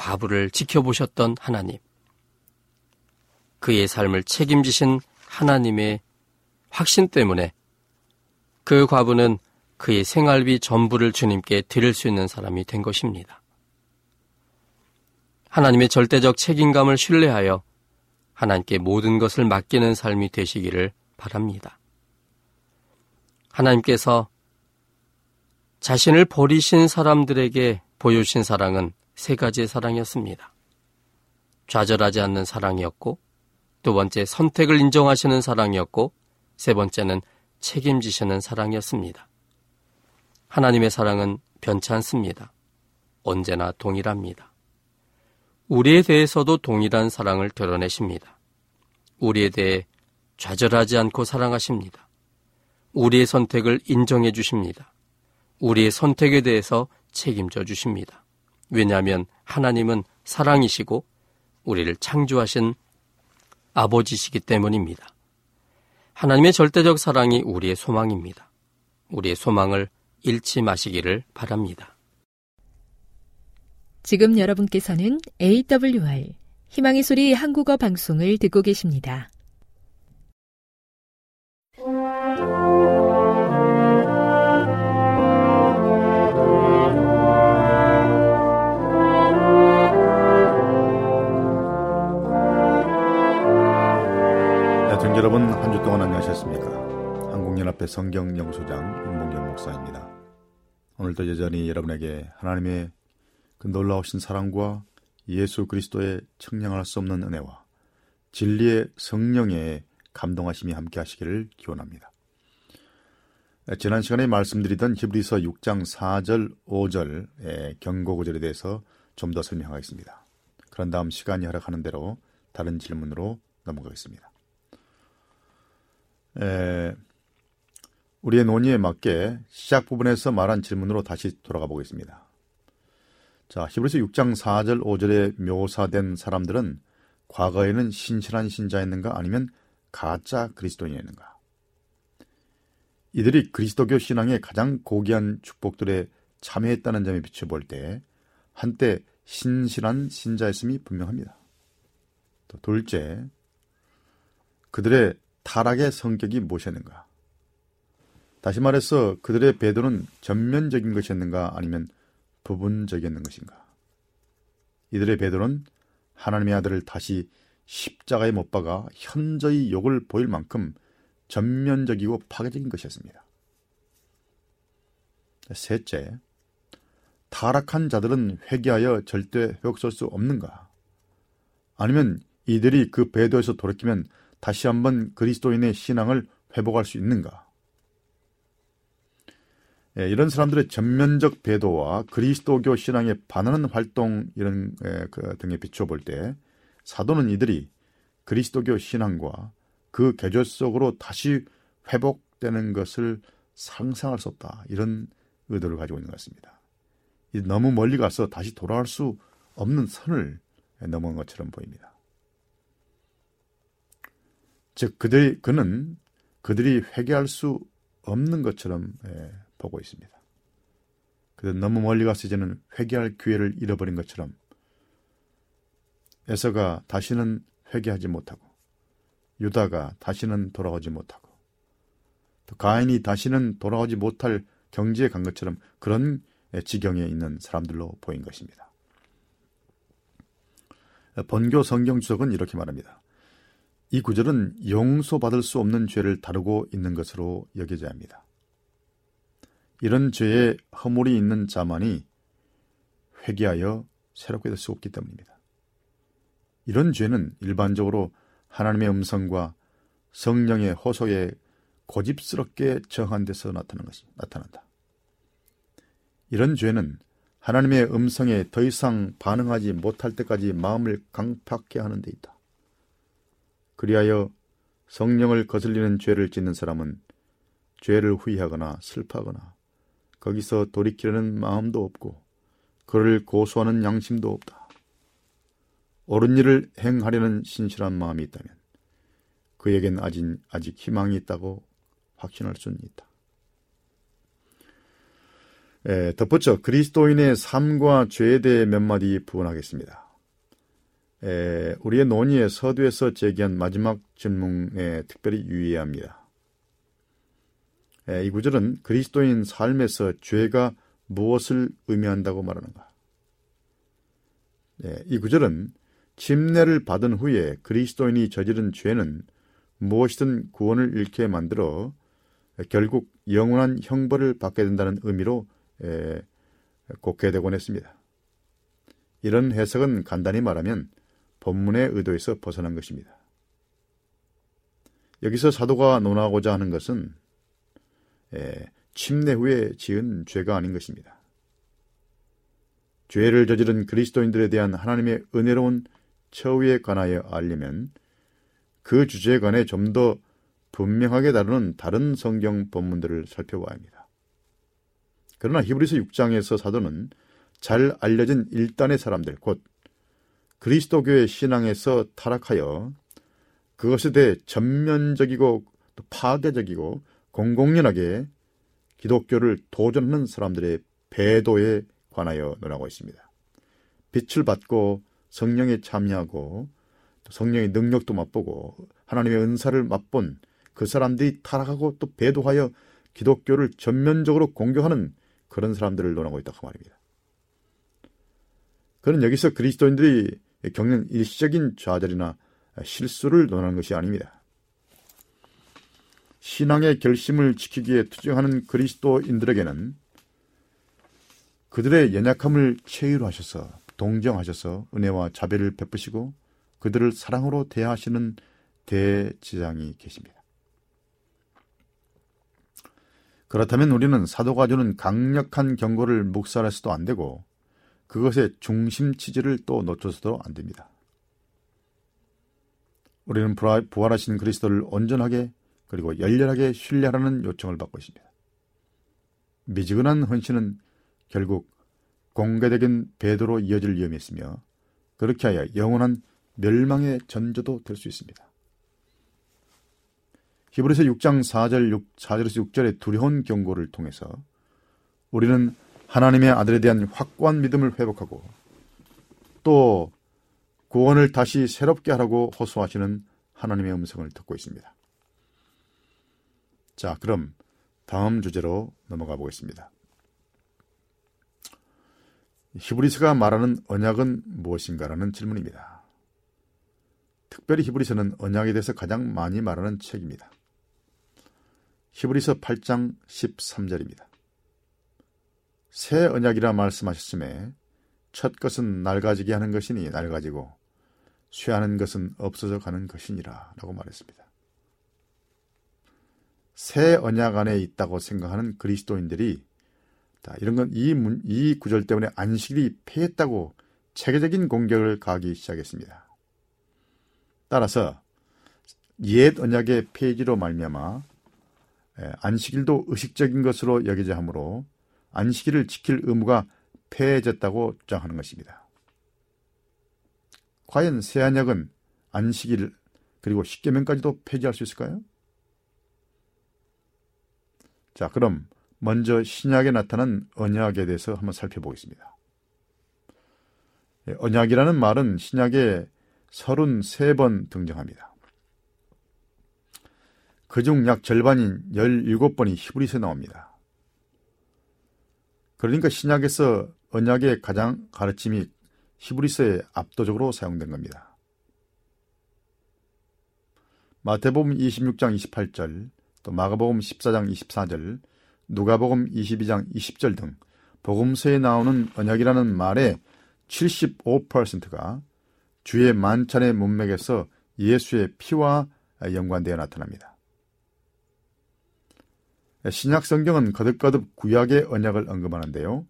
과부를 지켜보셨던 하나님. 그의 삶을 책임지신 하나님의 확신 때문에 그 과부는 그의 생활비 전부를 주님께 드릴 수 있는 사람이 된 것입니다. 하나님의 절대적 책임감을 신뢰하여 하나님께 모든 것을 맡기는 삶이 되시기를 바랍니다. 하나님께서 자신을 버리신 사람들에게 보여주신 사랑은 세 가지의 사랑이었습니다. 좌절하지 않는 사랑이었고, 두 번째 선택을 인정하시는 사랑이었고, 세 번째는 책임지시는 사랑이었습니다. 하나님의 사랑은 변치 않습니다. 언제나 동일합니다. 우리에 대해서도 동일한 사랑을 드러내십니다. 우리에 대해 좌절하지 않고 사랑하십니다. 우리의 선택을 인정해 주십니다. 우리의 선택에 대해서 책임져 주십니다. 왜냐하면 하나님은 사랑이시고 우리를 창조하신 아버지시기 때문입니다. 하나님의 절대적 사랑이 우리의 소망입니다. 우리의 소망을 잃지 마시기를 바랍니다. 지금 여러분께서는 AWR 희망의 소리 한국어 방송을 듣고 계십니다. 한국연합회 성경영소장 윤봉경 목사입니다. 오늘도 여전히 여러분에게 하나님의 그 놀라우신 사랑과 예수 그리스도의 청량할 수 없는 은혜와 진리의 성령의 감동하심이 함께 하시기를 기원합니다. 지난 시간에 말씀드리던 히브리서 6장 4절, 5절의 경고 구절에 대해서 좀 더 설명하겠습니다. 그런 다음 시간이 허락하는 대로 다른 질문으로 넘어가겠습니다. 에, 우리의 논의에 맞게 시작 부분에서 말한 질문으로 다시 돌아가 보겠습니다. 자, 히브리서 6장 4절 5절에 묘사된 사람들은 과거에는 신실한 신자였는가 아니면 가짜 그리스도인이었는가? 이들이 그리스도교 신앙의 가장 고귀한 축복들에 참여했다는 점에 비춰볼 때 한때 신실한 신자였음이 분명합니다. 또 둘째, 그들의 타락의 성격이 무엇이었는가? 다시 말해서 그들의 배도는 전면적인 것이었는가 아니면 부분적이었는 것인가? 이들의 배도는 하나님의 아들을 다시 십자가에 못 박아 현저히 욕을 보일 만큼 전면적이고 파괴적인 것이었습니다. 셋째, 타락한 자들은 회개하여 절대 회복할 수 없는가? 아니면 이들이 그 배도에서 돌이키면 다시 한번 그리스도인의 신앙을 회복할 수 있는가? 예, 이런 사람들의 전면적 배도와 그리스도교 신앙에 반하는 활동 이런 예, 그 등에 비춰 볼 때 사도는 이들이 그리스도교 신앙과 그 개조 속으로 다시 회복되는 것을 상상할 수 없다 이런 의도를 가지고 있는 것 같습니다. 너무 멀리 가서 다시 돌아올 수 없는 선을 넘어간 것처럼 보입니다. 즉 그들이 그는 그들이 회개할 수 없는 것처럼 예, 보고 있습니다. 그들 너무 멀리 가서 이제는 회개할 기회를 잃어버린 것처럼 에서가 다시는 회개하지 못하고 유다가 다시는 돌아오지 못하고 또 가인이 다시는 돌아오지 못할 경지에 간 것처럼 그런 지경에 있는 사람들로 보인 것입니다. 번교 성경 주석은 이렇게 말합니다. 이 구절은 용서받을 수 없는 죄를 다루고 있는 것으로 여겨져야 합니다. 이런 죄에 허물이 있는 자만이 회개하여 새롭게 될 수 없기 때문입니다. 이런 죄는 일반적으로 하나님의 음성과 성령의 호소에 고집스럽게 정한 데서 나타나는 것이 나타난다. 이런 죄는 하나님의 음성에 더 이상 반응하지 못할 때까지 마음을 강팍해 하는 데 있다. 그리하여 성령을 거슬리는 죄를 짓는 사람은 죄를 후회하거나 슬퍼하거나 거기서 돌이키려는 마음도 없고 그를 고소하는 양심도 없다. 옳은 일을 행하려는 신실한 마음이 있다면 그에겐 아직, 아직 희망이 있다고 확신할 수는 있다. 에, 덧붙여 그리스도인의 삶과 죄에 대해 몇 마디 부언하겠습니다. 에, 우리의 논의의 서두에서 제기한 마지막 질문에 특별히 유의해야 합니다. 이 구절은 그리스도인 삶에서 죄가 무엇을 의미한다고 말하는가? 이 구절은 침례를 받은 후에 그리스도인이 저지른 죄는 무엇이든 구원을 잃게 만들어 결국 영원한 형벌을 받게 된다는 의미로 곡해되곤 했습니다. 이런 해석은 간단히 말하면 본문의 의도에서 벗어난 것입니다. 여기서 사도가 논하고자 하는 것은 침례 후에 지은 죄가 아닌 것입니다. 죄를 저지른 그리스도인들에 대한 하나님의 은혜로운 처우에 관하여 알려면 그 주제에 관해 좀 더 분명하게 다루는 다른 성경 본문들을 살펴봐야 합니다. 그러나 히브리서 6장에서 사도는 잘 알려진 일단의 사람들, 곧 그리스도교의 신앙에서 타락하여 그것에 대해 전면적이고 또 파괴적이고 공공연하게 기독교를 도전하는 사람들의 배도에 관하여 논하고 있습니다. 빛을 받고 성령에 참여하고 성령의 능력도 맛보고 하나님의 은사를 맛본 그 사람들이 타락하고 또 배도하여 기독교를 전면적으로 공격하는 그런 사람들을 논하고 있다고 말입니다. 그는 여기서 그리스도인들이 겪는 일시적인 좌절이나 실수를 논하는 것이 아닙니다. 신앙의 결심을 지키기에 투쟁하는 그리스도인들에게는 그들의 연약함을 체휼하셔서 동정하셔서 은혜와 자비를 베푸시고 그들을 사랑으로 대하시는 대지장이 계십니다. 그렇다면 우리는 사도가 주는 강력한 경고를 묵살해서도 안 되고 그것의 중심 치질을 또 놓쳐서도 안 됩니다. 우리는 부활하신 그리스도를 온전하게 그리고 열렬하게 신뢰하라는 요청을 받고 있습니다. 미지근한 헌신은 결국 공개적인 배도로 이어질 위험이 있으며 그렇게 하여 영원한 멸망의 전조도 될 수 있습니다. 히브리서 6장 4절 6, 4절에서 6절의 두려운 경고를 통해서 우리는 하나님의 아들에 대한 확고한 믿음을 회복하고 또 구원을 다시 새롭게 하라고 호소하시는 하나님의 음성을 듣고 있습니다. 자, 그럼 다음 주제로 넘어가 보겠습니다. 히브리서가 말하는 언약은 무엇인가라는 질문입니다. 특별히 히브리서는 언약에 대해서 가장 많이 말하는 책입니다. 히브리서 8장 13절입니다. 새 언약이라 말씀하셨음에 첫 것은 낡아지게 하는 것이니 낡아지고 쇠하는 것은 없어져 가는 것이니라 라고 말했습니다. 새 언약 안에 있다고 생각하는 그리스도인들이 자, 이런 건 이 이 구절 때문에 안식일이 폐했다고 체계적인 공격을 가하기 시작했습니다. 따라서 옛 언약의 폐지로 말미암아 안식일도 의식적인 것으로 여겨져 하므로 안식일을 지킬 의무가 폐해졌다고 주장하는 것입니다. 과연 새 언약은 안식일 그리고 십계명까지도 폐지할 수 있을까요? 자, 그럼 먼저 신약에 나타난 언약에 대해서 한번 살펴보겠습니다. 예, 언약이라는 말은 신약에 33번 등장합니다. 그중 약 절반인 17번이 히브리서에 나옵니다. 그러니까 신약에서 언약의 가장 가르침이 히브리서에 압도적으로 사용된 겁니다. 마태복음 26장 28절, 또 마가복음 14장 24절, 누가복음 22장 20절 등 복음서에 나오는 언약이라는 말의 75%가 주의 만찬의 문맥에서 예수의 피와 연관되어 나타납니다. 신약 성경은 거듭거듭 구약의 언약을 언급하는데요.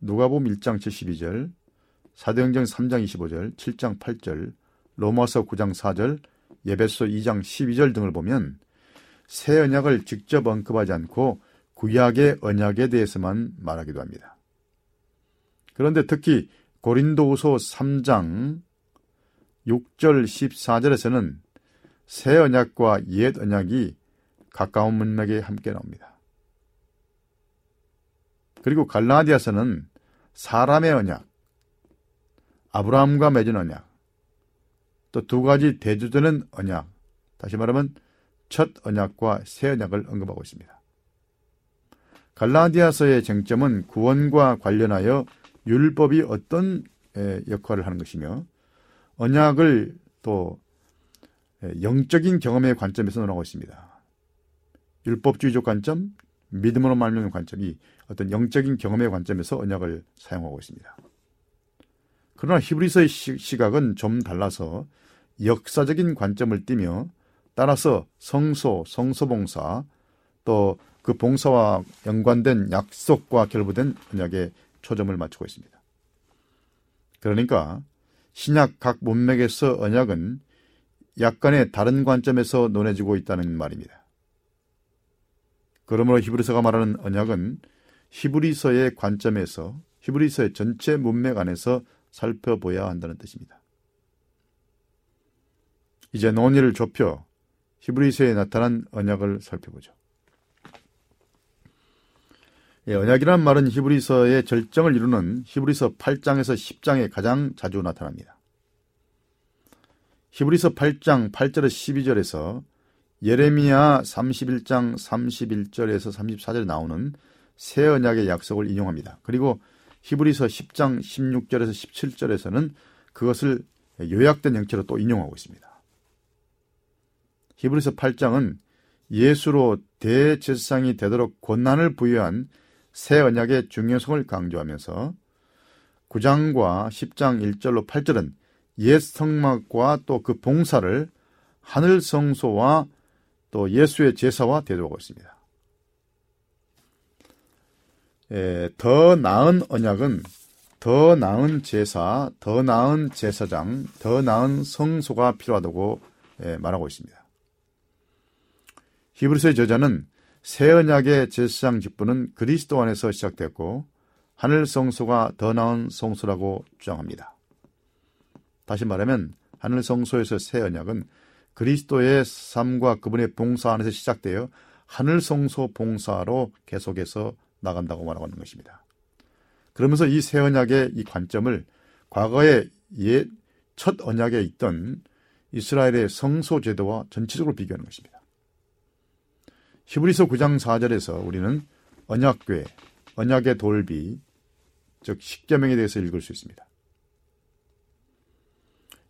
누가복음 1장 72절, 사도행전 3장 25절, 7장 8절, 로마서 9장 4절, 예배소 2장 12절 등을 보면 새 언약을 직접 언급하지 않고 구약의 언약에 대해서만 말하기도 합니다. 그런데 특히 고린도후서 3장 6절 14절에서는 새 언약과 옛 언약이 가까운 문맥에 함께 나옵니다. 그리고 갈라디아서는 사람의 언약, 아브라함과 맺은 언약, 또 두 가지 대조되는 언약, 다시 말하면 첫 언약과 새 언약을 언급하고 있습니다. 갈라디아서의 쟁점은 구원과 관련하여 율법이 어떤 역할을 하는 것이며 언약을 또 영적인 경험의 관점에서 논하고 있습니다. 율법주의적 관점, 믿음으로 말미암는 관점이 어떤 영적인 경험의 관점에서 언약을 사용하고 있습니다. 그러나 히브리서의 시각은 좀 달라서 역사적인 관점을 띠며 따라서 성소, 성소봉사, 또 그 봉사와 연관된 약속과 결부된 언약에 초점을 맞추고 있습니다. 그러니까 신약 각 문맥에서 언약은 약간의 다른 관점에서 논해지고 있다는 말입니다. 그러므로 히브리서가 말하는 언약은 히브리서의 관점에서 히브리서의 전체 문맥 안에서 살펴보아야 한다는 뜻입니다. 이제 논의를 좁혀 히브리서에 나타난 언약을 살펴보죠. 예, 언약이란 말은 히브리서의 절정을 이루는 히브리서 8장에서 10장에 가장 자주 나타납니다. 히브리서 8장 8절에서 12절에서 예레미야 31장 31절에서 34절에 나오는 새 언약의 약속을 인용합니다. 그리고 히브리서 10장 16절에서 17절에서는 그것을 요약된 형태로 또 인용하고 있습니다. 히브리서 8장은 예수로 대제사장이 되도록 권한을 부여한 새 언약의 중요성을 강조하면서 9장과 10장 1절로 8절은 옛 성막과 또 그 봉사를 하늘 성소와 또 예수의 제사와 대조하고 있습니다. 예, 더 나은 언약은 더 나은 제사, 더 나은 제사장, 더 나은 성소가 필요하다고 예, 말하고 있습니다. 히브리서의 저자는 새 언약의 제사장 직분은 그리스도 안에서 시작됐고 하늘 성소가 더 나은 성소라고 주장합니다. 다시 말하면 하늘 성소에서 새 언약은 그리스도의 삶과 그분의 봉사 안에서 시작되어 하늘 성소 봉사로 계속해서 나간다고 말하고 있는 것입니다. 그러면서 이 새 언약의 이 관점을 과거의 옛 첫 언약에 있던 이스라엘의 성소 제도와 전체적으로 비교하는 것입니다. 히브리서 9장 4절에서 우리는 언약궤, 언약의 돌비, 즉 십계명에 대해서 읽을 수 있습니다.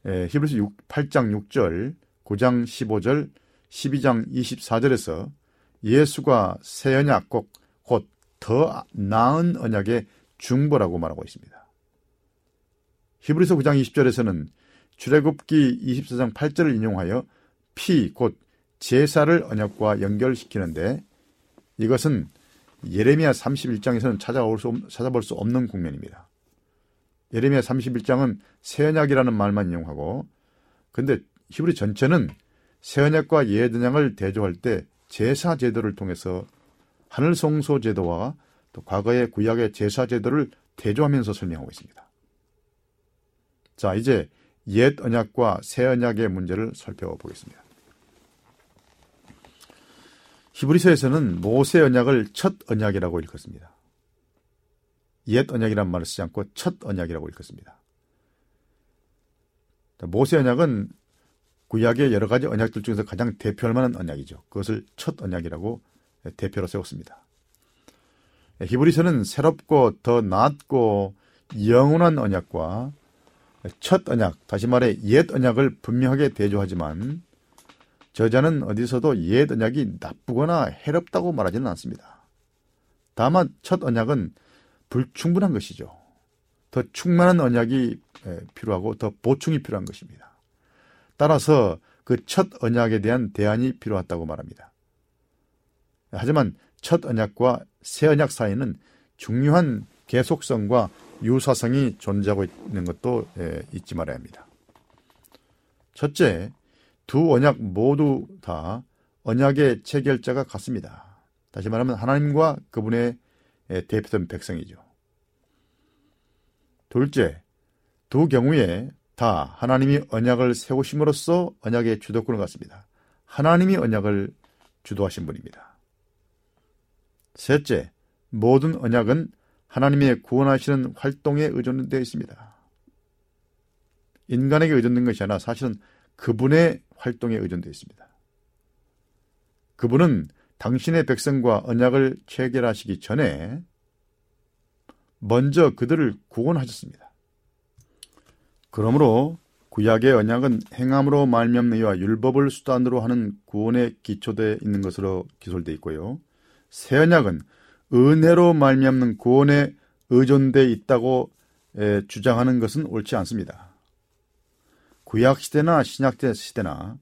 예, 히브리서 6, 8장 6절, 9장 15절, 12장 24절에서 예수가 새 언약 곧 더 나은 언약의 중보라고 말하고 있습니다. 히브리서 9장 20절에서는 출애굽기 24장 8절을 인용하여 피, 곧 제사를 언약과 연결시키는데 이것은 예레미야 31장에서는 찾아올 수, 찾아볼 수 없는 국면입니다. 예레미야 31장은 새 언약이라는 말만 인용하고 근데 히브리 전체는 새 언약과 옛 언약을 대조할 때 제사 제도를 통해서 하늘 성소 제도와 또 과거의 구약의 제사 제도를 대조하면서 설명하고 있습니다. 자, 이제 옛 언약과 새 언약의 문제를 살펴보겠습니다. 히브리서에서는 모세 언약을 첫 언약이라고 읽었습니다. 옛 언약이란 말을 쓰지 않고 첫 언약이라고 읽었습니다. 모세 언약은 구약의 여러 가지 언약들 중에서 가장 대표할 만한 언약이죠. 그것을 첫 언약이라고 대표로 세웠습니다. 히브리서는 새롭고 더 낫고 영원한 언약과 첫 언약, 다시 말해 옛 언약을 분명하게 대조하지만 저자는 어디서도 옛 언약이 나쁘거나 해롭다고 말하지는 않습니다. 다만 첫 언약은 불충분한 것이죠. 더 충만한 언약이 필요하고 더 보충이 필요한 것입니다. 따라서 그 첫 언약에 대한 대안이 필요하다고 말합니다. 하지만 첫 언약과 새 언약 사이는 중요한 계속성과 유사성이 존재하고 있는 것도 잊지 말아야 합니다. 첫째, 두 언약 모두 다 언약의 체결자가 같습니다. 다시 말하면 하나님과 그분의 대표된 백성이죠. 둘째, 두 경우에 다 하나님이 언약을 세우심으로써 언약의 주도권을 갖습니다. 하나님이 언약을 주도하신 분입니다. 셋째, 모든 언약은 하나님의 구원하시는 활동에 의존되어 있습니다. 인간에게 의존된 것이 아니라 사실은 그분의 활동에 의존되어 있습니다. 그분은 당신의 백성과 언약을 체결하시기 전에 먼저 그들을 구원하셨습니다. 그러므로 구약의 언약은 행함으로 말미암는 이 율법을 수단으로 하는 구원에 기초되어 있는 것으로 기술되어 있고요. 새 언약은 은혜로 말미암는 구원에 의존되어 있다고 주장하는 것은 옳지 않습니다. 구약 시대나 신약 시대나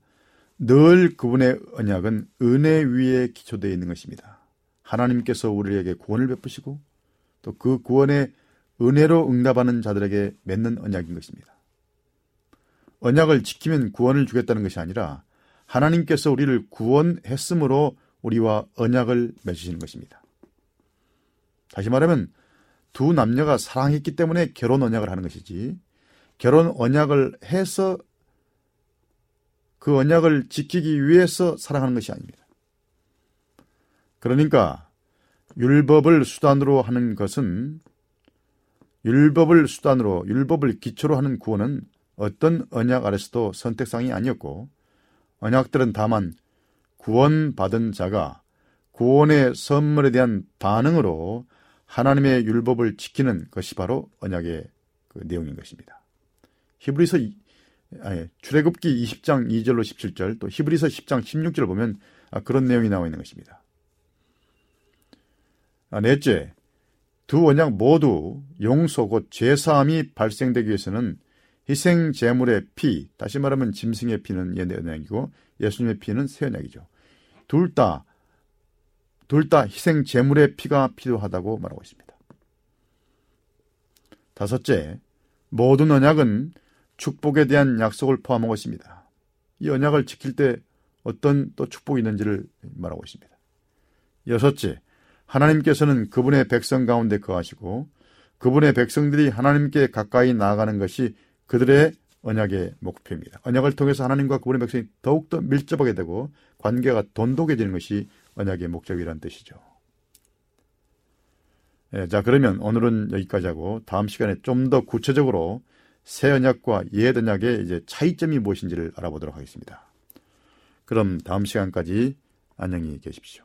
늘 그분의 언약은 은혜 위에 기초되어 있는 것입니다. 하나님께서 우리에게 구원을 베푸시고 또 그 구원에 은혜로 응답하는 자들에게 맺는 언약인 것입니다. 언약을 지키면 구원을 주겠다는 것이 아니라 하나님께서 우리를 구원했으므로 우리와 언약을 맺으시는 것입니다. 다시 말하면 두 남녀가 사랑했기 때문에 결혼 언약을 하는 것이지 결혼 언약을 해서 그 언약을 지키기 위해서 사랑하는 것이 아닙니다. 그러니까 율법을 수단으로 하는 것은 율법을 수단으로 율법을 기초로 하는 구원은 어떤 언약 아래서도 선택상이 아니었고 언약들은 다만 구원받은 자가 구원의 선물에 대한 반응으로 하나님의 율법을 지키는 것이 바로 언약의 그 내용인 것입니다. 히브리서 아니, 출애굽기 20장 2절로 17절 또 히브리서 10장 16절을 보면 아, 그런 내용이 나와 있는 것입니다. 아, 넷째, 두 언약 모두 용서 곧 죄사함이 발생되기 위해서는 희생 제물의 피, 다시 말하면 짐승의 피는 옛 언약이고 예수님의 피는 새 언약이죠. 둘 다, 둘 다 희생 제물의 피가 필요하다고 말하고 있습니다. 다섯째, 모든 언약은 축복에 대한 약속을 포함하고 있습니다. 이 언약을 지킬 때 어떤 또 축복이 있는지를 말하고 있습니다. 여섯째, 하나님께서는 그분의 백성 가운데 거하시고 그분의 백성들이 하나님께 가까이 나아가는 것이 그들의 언약의 목표입니다. 언약을 통해서 하나님과 그분의 백성이 더욱더 밀접하게 되고 관계가 돈독해지는 것이 언약의 목적이라는 뜻이죠. 예, 자, 그러면 오늘은 여기까지 하고 다음 시간에 좀 더 구체적으로 새 언약과 옛 언약의 이제 차이점이 무엇인지를 알아보도록 하겠습니다. 그럼 다음 시간까지 안녕히 계십시오.